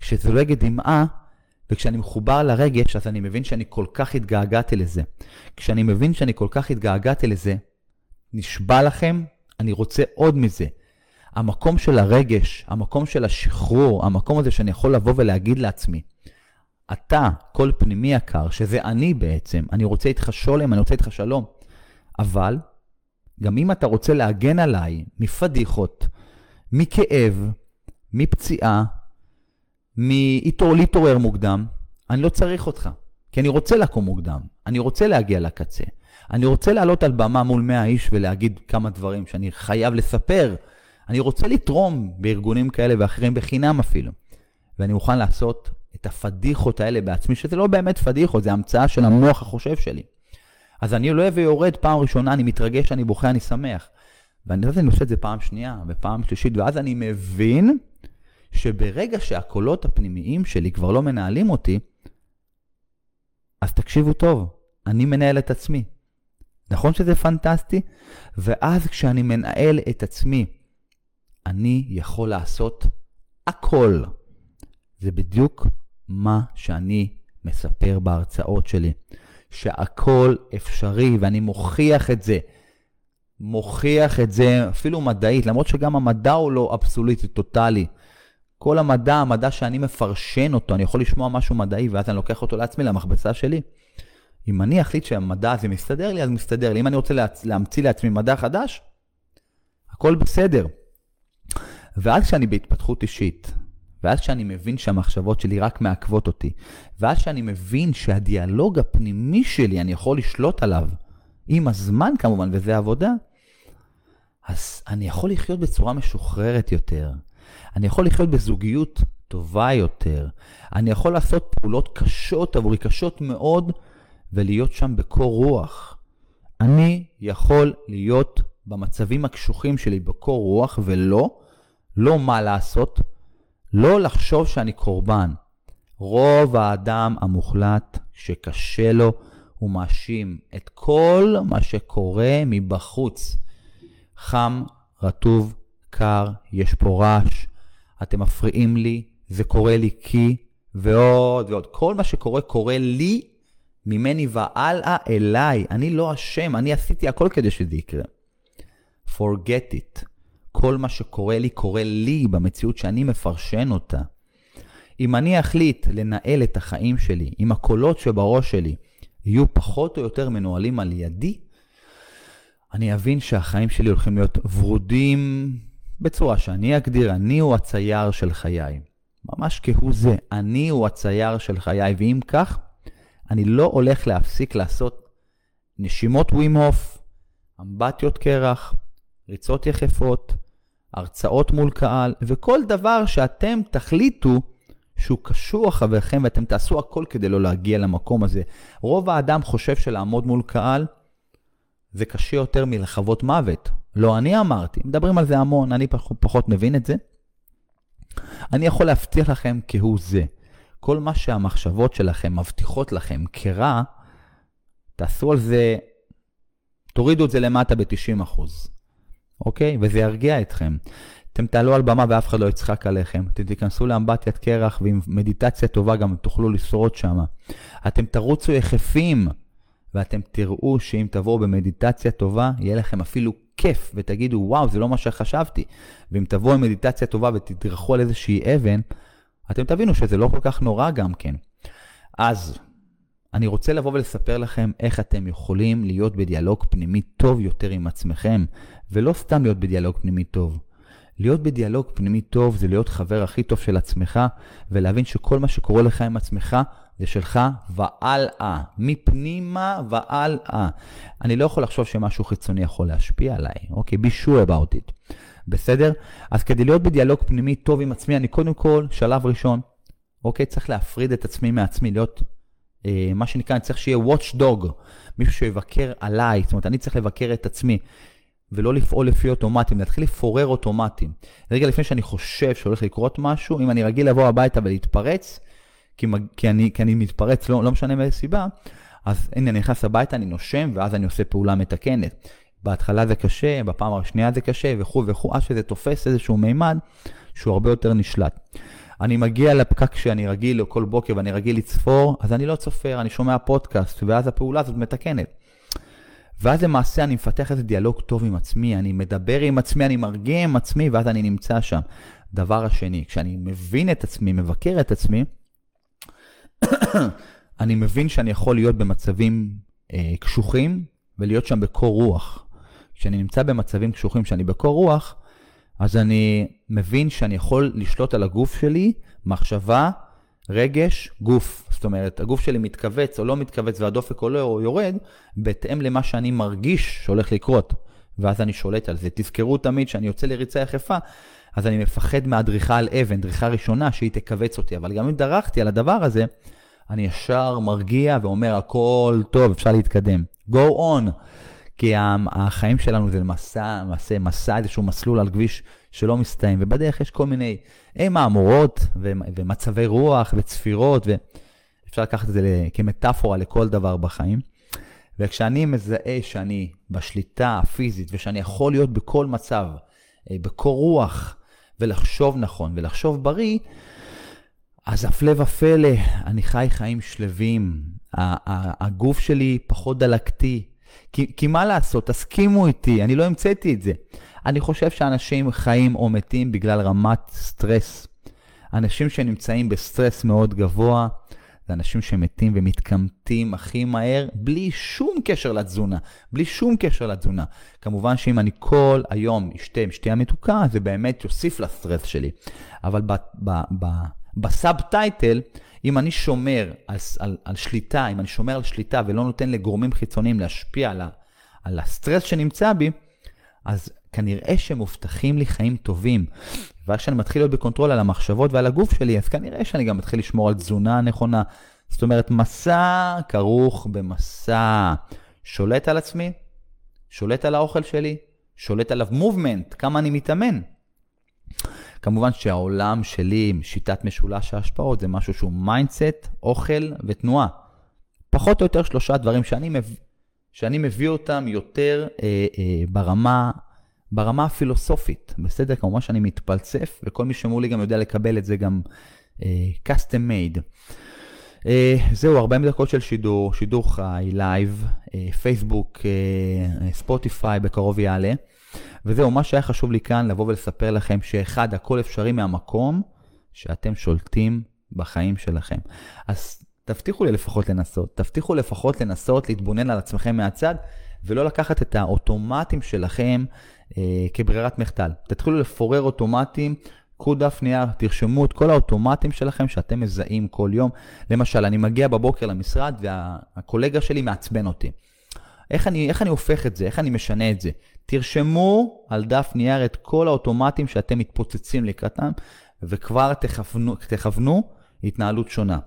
כשזולגת דמעה, וכשאני מחובר לרגש, אז אני מבין שאני כל כך התגעגעתי לזה. כשאני מבין שאני כל כך התגעגעתי לזה, נשבע לכם, אני רוצה עוד מזה. המקום של הרגש, המקום של השחרור, המקום הזה שאני יכול לבוא ולהגיד לעצמי, אתה, קול פנימי יקר, שזה אני בעצם, אני רוצה איתך שולם, אני רוצה איתך שלום. אבל גם אם אתה רוצה להגן עליי מפדיחות, מכאב, מפציעה, מלהתעורר מוקדם, אני לא צריך אותך. כי אני רוצה לקום מוקדם, אני רוצה להגיע לקצה. אני רוצה לעלות על במה מול 100 איש ולהגיד כמה דברים שאני חייב לספר. אני רוצה לתרום בארגונים כאלה ואחרים בחינם אפילו. ואני מוכן לעשות את הפדיחות האלה בעצמי, שזה לא באמת פדיחות, זה המצאה של המוח החושב שלי. אז אני עולה ויורד פעם ראשונה, אני מתרגש, אני בוכה, אני שמח. ואני יודעת, אני עושה את זה פעם שנייה ופעם שלישית, ואז אני מבין שברגע שהקולות הפנימיים שלי כבר לא מנהלים אותי, אז תקשיבו טוב, אני מנהל את עצמי. נכון שזה פנטסטי? ואז כשאני מנהל את עצמי, אני יכול לעשות הכל. זה בדיוק מה שאני מספר בהרצאות שלי. שהכל אפשרי, ואני מוכיח את זה. מוכיח את זה אפילו מדעית, למרות שגם המדע הוא לא אבסולוטי, טוטאלי. כל המדע, המדע שאני מפרשן אותו, אני יכול לשמוע משהו מדעי, ואז אני לוקח אותו לעצמי, למכבסה שלי. אם אני אחליט שהמדע הזה מסתדר לי, אז מסתדר לי. אם אני רוצה להצ... להמציא לעצמי מדע חדש, הכל בסדר. ואז כשאני בהתפתחות אישית, ואז שאני מבין שהמחשבות שלי רק מעכבות אותי, ואז שאני מבין שהדיאלוג הפנימי שלי, אני יכול לשלוט עליו, עם הזמן כמובן, וזה עבודה, אז אני יכול לחיות בצורה משוחררת יותר. אני יכול לחיות בזוגיות טובה יותר. אני יכול לעשות פעולות קשות עבורי, קשות מאוד, ולהיות שם בקור רוח. אני יכול להיות במצבים הקשוחים שלי בקור רוח, ולא, לא מה לעשות, לא לחשוב שאני קורבן. רוב האדם המוחלט שקשה לו, הוא מאשים את כל מה שקורה מבחוץ. חם, רטוב, קר, יש פה רעש, אתם מפריעים לי, זה קורה לי כי, ועוד ועוד. כל מה שקורה, קורה לי, ממני והלאה אליי. אני לא אשם, אני עשיתי הכל כדי שזה יקרה. forget it. כל מה שקורה לי, קורה לי במציאות שאני מפרשן אותה. אם אני אחליט לנהל את החיים שלי, אם הקולות שבראש שלי יהיו פחות או יותר מנוהלים על ידי, אני אבין שהחיים שלי הולכים להיות ורודים בצורה שאני אגדיר, אני הוא הצייר של חיי. ממש כהוא זה, אני הוא הצייר של חיי, ואם כך, אני לא הולך להפסיק לעשות נשימות ווימהוף, אמבטיות קרח, ריצות יחפות, הרצאות מול קהל, וכל דבר שאתם תחליטו שהוא קשור אחריכם ואתם תעשו הכל כדי לא להגיע למקום הזה. רוב האדם חושב שלעמוד מול קהל זה קשה יותר מלחוות מוות. לא אני אמרתי, מדברים על זה המון, אני פח, פחות מבין את זה. אני יכול להבטיח לכם כהוא זה. כל מה שהמחשבות שלכם מבטיחות לכם כרע, תעשו על זה, תורידו את זה למטה ב-90%, אוקיי? וזה ירגיע אתכם. אתם תעלו על במה ואף אחד לא יצחק עליכם. אתם תיכנסו לאמבטיית קרח ועם מדיטציה טובה גם תוכלו לשרוד שם. אתם תרוצו יחפים ואתם תראו שאם תבואו במדיטציה טובה, יהיה לכם אפילו כיף ותגידו, וואו, זה לא מה שחשבתי. ואם תבואו עם מדיטציה טובה ותדרכו על איזושהי אבן, אתם תבינו שזה לא כל כך נורא גם כן. אז אני רוצה לבוא ולספר לכם איך אתם יכולים להיות בדיאלוג פנימי טוב יותר עם עצמכם, ולא סתם להיות בדיאלוג פנימי טוב. להיות בדיאלוג פנימי טוב זה להיות חבר הכי טוב של עצמך, ולהבין שכל מה שקורה לך עם עצמך זה שלך והלאה, מפנימה והלאה. אני לא יכול לחשוב שמשהו חיצוני יכול להשפיע עליי, אוקיי? be sure about it. בסדר? אז כדי להיות בדיאלוג פנימי טוב עם עצמי, אני קודם כל, שלב ראשון, אוקיי? צריך להפריד את עצמי מעצמי, להיות, אה, מה שנקרא, אני צריך שיהיה watchdog, מישהו שיבקר עליי, זאת אומרת, אני צריך לבקר את עצמי. ולא לפעול לפי אוטומטים, להתחיל לפורר אוטומטים. רגע לפני שאני חושב שהולך לקרות משהו, אם אני רגיל לבוא הביתה ולהתפרץ, כי, כי, אני, כי אני מתפרץ, לא, לא משנה מאיזה סיבה, אז הנה, אני נכנס הביתה, אני נושם, ואז אני עושה פעולה מתקנת. בהתחלה זה קשה, בפעם השנייה זה קשה, וכו' וכו', עד שזה תופס איזשהו מימד שהוא הרבה יותר נשלט. אני מגיע לפקק שאני רגיל כל בוקר ואני רגיל לצפור, אז אני לא צופר, אני שומע פודקאסט, ואז הפעולה הזאת מתקנת. ואז למעשה אני מפתח איזה דיאלוג טוב עם עצמי, אני מדבר עם עצמי, אני מרגיע עם עצמי, ואז אני נמצא שם. דבר השני, כשאני מבין את עצמי, מבקר את עצמי, אני מבין שאני יכול להיות במצבים אה, קשוחים ולהיות שם בקור רוח. כשאני נמצא במצבים קשוחים, שאני בקור רוח, אז אני מבין שאני יכול לשלוט על הגוף שלי, מחשבה, רגש, גוף. זאת אומרת, הגוף שלי מתכווץ או לא מתכווץ והדופק עולה או יורד, בהתאם למה שאני מרגיש שהולך לקרות. ואז אני שולט על זה. תזכרו תמיד שאני יוצא לריצה יחפה, אז אני מפחד מהדריכה על אבן, דריכה ראשונה שהיא תכווץ אותי. אבל גם אם דרכתי על הדבר הזה, אני ישר מרגיע ואומר, הכל טוב, אפשר להתקדם. go on. כי החיים שלנו זה מסע, מסע, מסע, איזשהו מסלול על כביש שלא מסתיים, ובדרך יש כל מיני מהמורות ומצבי רוח וצפירות, ואפשר לקחת את זה כמטאפורה לכל דבר בחיים. וכשאני מזהה שאני בשליטה הפיזית ושאני יכול להיות בכל מצב, אה, בקור רוח, ולחשוב נכון ולחשוב בריא, אז הפלא ופלא, אני חי חיים שלווים, הגוף שלי פחות דלקתי, כי, כי מה לעשות, תסכימו איתי, אני לא המצאתי את זה. אני חושב שאנשים חיים או מתים בגלל רמת סטרס. אנשים שנמצאים בסטרס מאוד גבוה, זה אנשים שמתים ומתקמטים הכי מהר, בלי שום קשר לתזונה. בלי שום קשר לתזונה. כמובן שאם אני כל היום אשתה עם שתייה מתוקה, זה באמת יוסיף לסטרס שלי. אבל בסאב טייטל, אם אני שומר על, על, על שליטה, אם אני שומר על שליטה ולא נותן לגורמים חיצוניים להשפיע על, ה, על הסטרס שנמצא בי, אז כנראה שמובטחים לי חיים טובים. ואז כשאני מתחיל להיות ב control על המחשבות ועל הגוף שלי, אז כנראה שאני גם מתחיל לשמור על תזונה נכונה. זאת אומרת, מסע כרוך במסע. שולט על עצמי, שולט על האוכל שלי, שולט על ה movement, כמה אני מתאמן. כמובן שהעולם שלי עם שיטת משולש ההשפעות זה משהו שהוא mindset, אוכל ותנועה. פחות או יותר שלושה דברים שאני מביא, שאני מביא אותם יותר אה, אה, ברמה, ברמה הפילוסופית. בסדר? כמובן שאני מתפלצף, וכל מי שמולי גם יודע לקבל את זה גם אה, custom made. אה, זהו, 40 דקות של שידור, שידור חי, live. פייסבוק, ספוטיפיי, בקרוב יעלה. וזהו, מה שהיה חשוב לי כאן לבוא ולספר לכם שאחד, הכל אפשרי מהמקום שאתם שולטים בחיים שלכם. אז תבטיחו לי לפחות לנסות, תבטיחו לפחות לנסות להתבונן על עצמכם מהצד, ולא לקחת את האוטומטים שלכם אה, כברירת מחדל. תתחילו לפורר אוטומטים, קחו דף נייר, תרשמו את כל האוטומטים שלכם שאתם מזהים כל יום. למשל, אני מגיע בבוקר למשרד והקולגה שלי מעצבן אותי. איך אני, איך אני הופך את זה? איך אני משנה את זה? תרשמו על דף נייר את כל האוטומטים שאתם מתפוצצים לקראתם, וכבר תכוונו, תכוונו התנהלות שונה.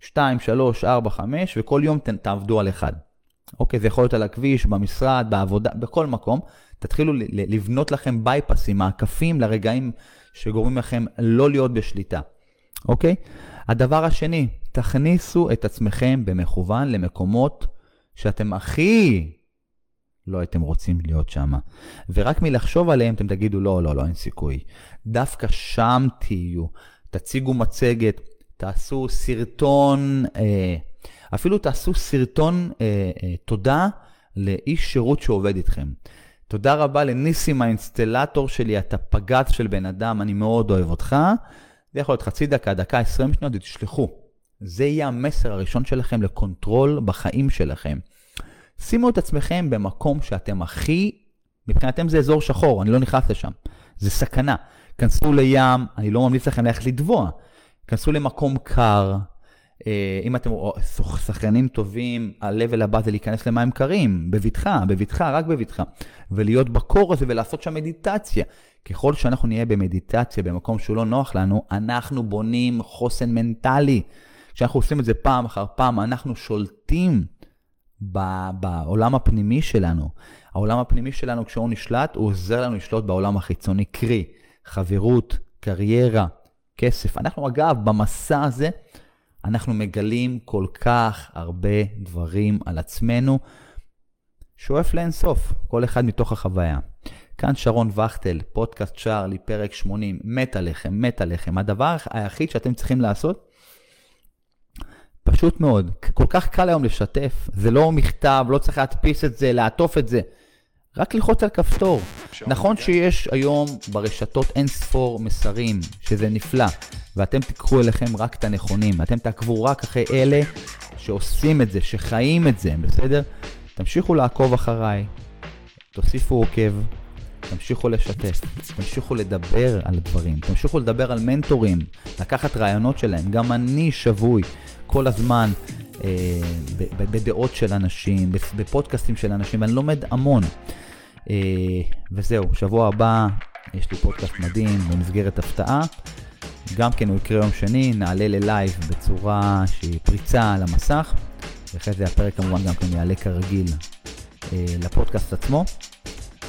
2, 3, 4, 5, וכל יום ת, תעבדו על אחד. אוקיי, זה יכול להיות על הכביש, במשרד, בעבודה, בכל מקום. תתחילו לבנות לכם בייפסים, מעקפים לרגעים שגורמים לכם לא להיות בשליטה. אוקיי? הדבר השני, תכניסו את עצמכם במכוון למקומות שאתם הכי לא הייתם רוצים להיות שם. ורק מלחשוב עליהם אתם תגידו, לא, לא, לא, אין סיכוי. דווקא שם תהיו. תציגו מצגת, תעשו סרטון, אה, אפילו תעשו סרטון אה, אה, תודה לאיש שירות שעובד איתכם. תודה רבה לניסים האינסטלטור שלי, אתה פגז של בן אדם, אני מאוד אוהב אותך. זה יכול להיות חצי דקה, דקה, 20 שניות, תשלחו. זה יהיה המסר הראשון שלכם לקונטרול בחיים שלכם. שימו את עצמכם במקום שאתם הכי, מבחינתם זה אזור שחור, אני לא נכנס לשם. זה סכנה. כנסו לים, אני לא ממליץ לכם ללכת לטבוע. כנסו למקום קר. אה, אם אתם שחיינים טובים, ה-level הבא זה להיכנס למים קרים, בבטחה, בבטחה, רק בבטחה. ולהיות בקור הזה ולעשות שם מדיטציה. ככל שאנחנו נהיה במדיטציה במקום שהוא לא נוח לנו, אנחנו בונים חוסן מנטלי. כשאנחנו עושים את זה פעם אחר פעם, אנחנו שולטים בעולם הפנימי שלנו. העולם הפנימי שלנו, כשהוא נשלט, הוא עוזר לנו לשלוט בעולם החיצוני, קרי, חברות, קריירה, כסף. אנחנו, אגב, במסע הזה, אנחנו מגלים כל כך הרבה דברים על עצמנו, שואף לאינסוף, כל אחד מתוך החוויה. כאן שרון וכטל, פודקאסט צ'ארלי, פרק 80, מת עליכם, מת עליכם. הדבר היחיד שאתם צריכים לעשות, פשוט מאוד. כל כך קל היום לשתף. זה לא מכתב, לא צריך להדפיס את זה, לעטוף את זה. רק ללחוץ על כפתור. נכון שיש היום ברשתות אין ספור מסרים, שזה נפלא, ואתם תיקחו אליכם רק את הנכונים, אתם תעקבו רק אחרי אלה שעושים את זה, שחיים את זה, בסדר? תמשיכו לעקוב אחריי, תוסיפו עוקב, תמשיכו לשתף, תמשיכו לדבר על דברים, תמשיכו לדבר על מנטורים, לקחת רעיונות שלהם. גם אני שבוי כל הזמן אה, בדעות של אנשים, בפודקאסטים של אנשים, ואני לומד המון. אה, וזהו, שבוע הבא יש לי פודקאסט מדהים במסגרת הפתעה. גם כן הוא יקרה יום שני, נעלה ללייב בצורה שהיא פריצה על המסך. ואחרי זה הפרק כמובן גם כן יעלה כרגיל אה, לפודקאסט עצמו.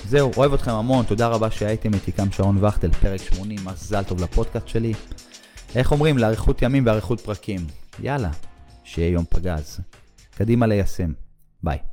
זהו, אוהב אתכם המון, תודה רבה שהייתם איתי כאן שרון וכטל, פרק 80, מזל טוב לפודקאסט שלי. איך אומרים? לאריכות ימים ואריכות פרקים. יאללה, שיהיה יום פגז. קדימה ליישם. ביי.